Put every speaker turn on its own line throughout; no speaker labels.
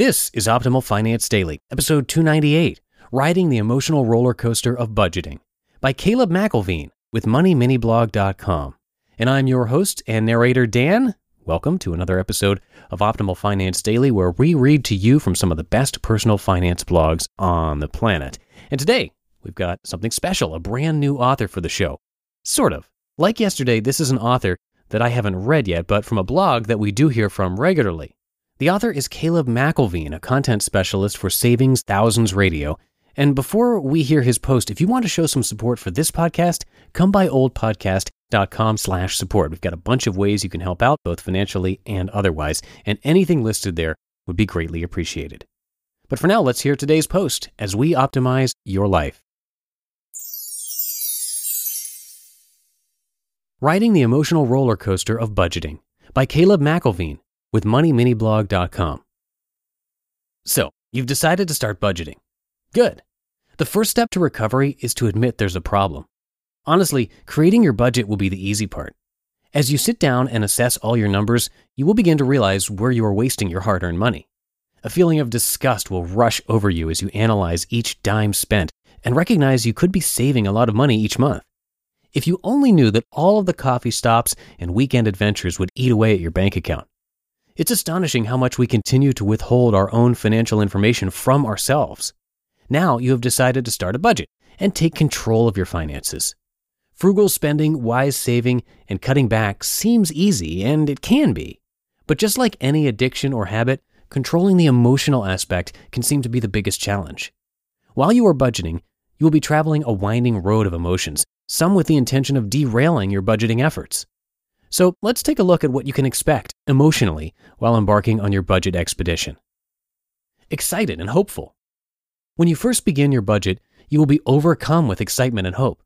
This is Optimal Finance Daily, episode 298 Riding the Emotional Roller Coaster of Budgeting by Caleb McElveen with MoneyMiniBlog.com. And I'm your host and narrator, Dan. Welcome to another episode of Optimal Finance Daily, where we read to you from some of the best personal finance blogs on the planet. And today, we've got something special a brand new author for the show. Sort of. Like yesterday, this is an author that I haven't read yet, but from a blog that we do hear from regularly. The author is Caleb McElveen, a content specialist for Savings Thousands Radio. And before we hear his post, if you want to show some support for this podcast, come by oldpodcast.com slash support. We've got a bunch of ways you can help out, both financially and otherwise, and anything listed there would be greatly appreciated. But for now, let's hear today's post as we optimize your life. Riding the Emotional Roller Coaster of Budgeting by Caleb McElveen with MoneyMiniBlog.com. So, you've decided to start budgeting. Good. The first step to recovery is to admit there's a problem. Honestly, creating your budget will be the easy part. As you sit down and assess all your numbers, you will begin to realize where you are wasting your hard earned money. A feeling of disgust will rush over you as you analyze each dime spent and recognize you could be saving a lot of money each month. If you only knew that all of the coffee stops and weekend adventures would eat away at your bank account. It's astonishing how much we continue to withhold our own financial information from ourselves. Now you have decided to start a budget and take control of your finances. Frugal spending, wise saving, and cutting back seems easy, and it can be. But just like any addiction or habit, controlling the emotional aspect can seem to be the biggest challenge. While you are budgeting, you will be traveling a winding road of emotions, some with the intention of derailing your budgeting efforts. So let's take a look at what you can expect emotionally while embarking on your budget expedition. Excited and hopeful. When you first begin your budget, you will be overcome with excitement and hope.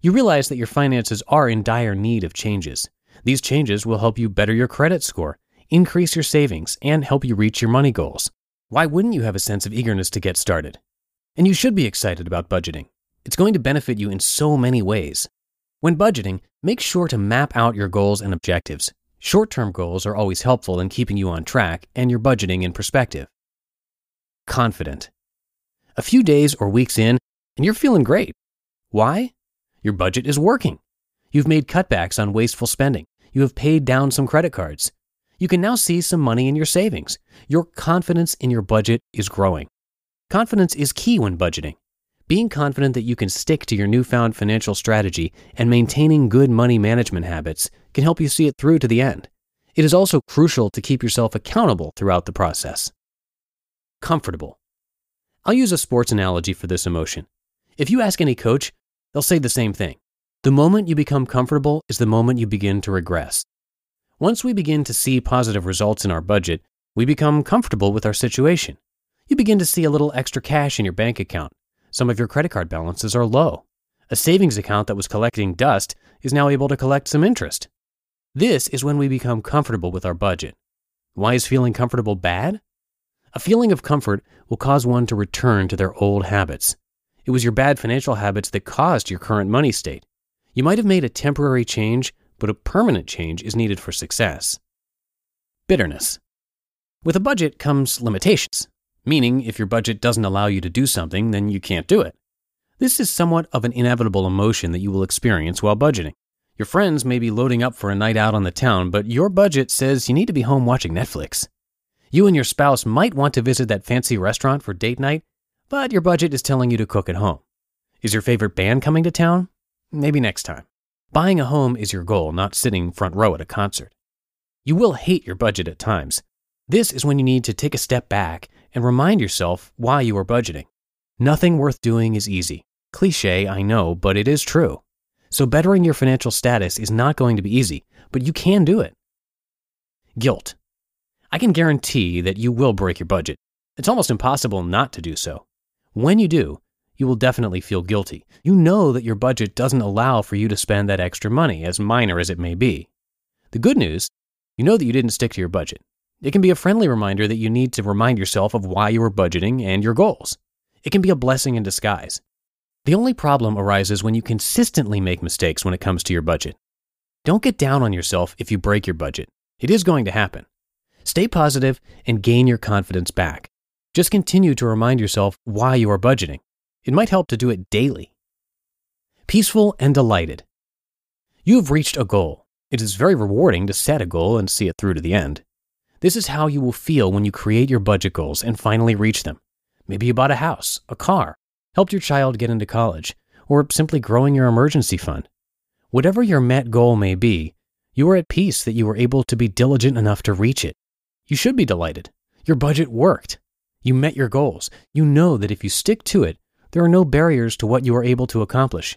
You realize that your finances are in dire need of changes. These changes will help you better your credit score, increase your savings, and help you reach your money goals. Why wouldn't you have a sense of eagerness to get started? And you should be excited about budgeting. It's going to benefit you in so many ways. When budgeting, make sure to map out your goals and objectives. Short term goals are always helpful in keeping you on track and your budgeting in perspective. Confident. A few days or weeks in, and you're feeling great. Why? Your budget is working. You've made cutbacks on wasteful spending. You have paid down some credit cards. You can now see some money in your savings. Your confidence in your budget is growing. Confidence is key when budgeting. Being confident that you can stick to your newfound financial strategy and maintaining good money management habits can help you see it through to the end. It is also crucial to keep yourself accountable throughout the process. Comfortable. I'll use a sports analogy for this emotion. If you ask any coach, they'll say the same thing. The moment you become comfortable is the moment you begin to regress. Once we begin to see positive results in our budget, we become comfortable with our situation. You begin to see a little extra cash in your bank account some of your credit card balances are low. A savings account that was collecting dust is now able to collect some interest. This is when we become comfortable with our budget. Why is feeling comfortable bad? A feeling of comfort will cause one to return to their old habits. It was your bad financial habits that caused your current money state. You might have made a temporary change, but a permanent change is needed for success. Bitterness. With a budget comes limitations. Meaning, if your budget doesn't allow you to do something, then you can't do it. This is somewhat of an inevitable emotion that you will experience while budgeting. Your friends may be loading up for a night out on the town, but your budget says you need to be home watching Netflix. You and your spouse might want to visit that fancy restaurant for date night, but your budget is telling you to cook at home. Is your favorite band coming to town? Maybe next time. Buying a home is your goal, not sitting front row at a concert. You will hate your budget at times. This is when you need to take a step back and remind yourself why you are budgeting. Nothing worth doing is easy. Cliche, I know, but it is true. So, bettering your financial status is not going to be easy, but you can do it. Guilt. I can guarantee that you will break your budget. It's almost impossible not to do so. When you do, you will definitely feel guilty. You know that your budget doesn't allow for you to spend that extra money, as minor as it may be. The good news, you know that you didn't stick to your budget. It can be a friendly reminder that you need to remind yourself of why you are budgeting and your goals. It can be a blessing in disguise. The only problem arises when you consistently make mistakes when it comes to your budget. Don't get down on yourself if you break your budget. It is going to happen. Stay positive and gain your confidence back. Just continue to remind yourself why you are budgeting. It might help to do it daily. Peaceful and delighted. You have reached a goal. It is very rewarding to set a goal and see it through to the end. This is how you will feel when you create your budget goals and finally reach them. Maybe you bought a house, a car, helped your child get into college, or simply growing your emergency fund. Whatever your met goal may be, you are at peace that you were able to be diligent enough to reach it. You should be delighted. Your budget worked. You met your goals. You know that if you stick to it, there are no barriers to what you are able to accomplish.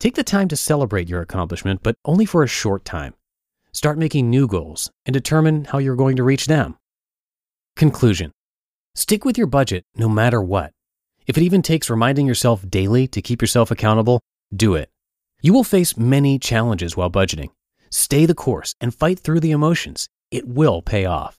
Take the time to celebrate your accomplishment, but only for a short time. Start making new goals and determine how you're going to reach them. Conclusion Stick with your budget no matter what. If it even takes reminding yourself daily to keep yourself accountable, do it. You will face many challenges while budgeting. Stay the course and fight through the emotions. It will pay off.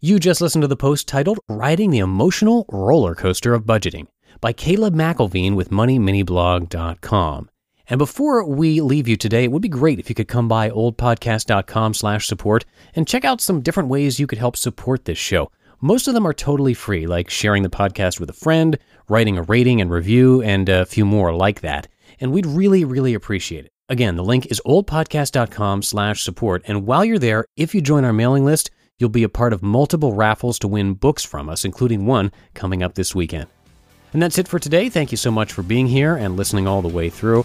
You just listened to the post titled Riding the Emotional Roller Coaster of Budgeting by Caleb McElveen with MoneyMiniBlog.com. And before we leave you today, it would be great if you could come by oldpodcast.com slash support and check out some different ways you could help support this show. Most of them are totally free, like sharing the podcast with a friend, writing a rating and review, and a few more like that. And we'd really, really appreciate it. Again, the link is oldpodcast.com slash support. And while you're there, if you join our mailing list, you'll be a part of multiple raffles to win books from us, including one coming up this weekend. And that's it for today. Thank you so much for being here and listening all the way through.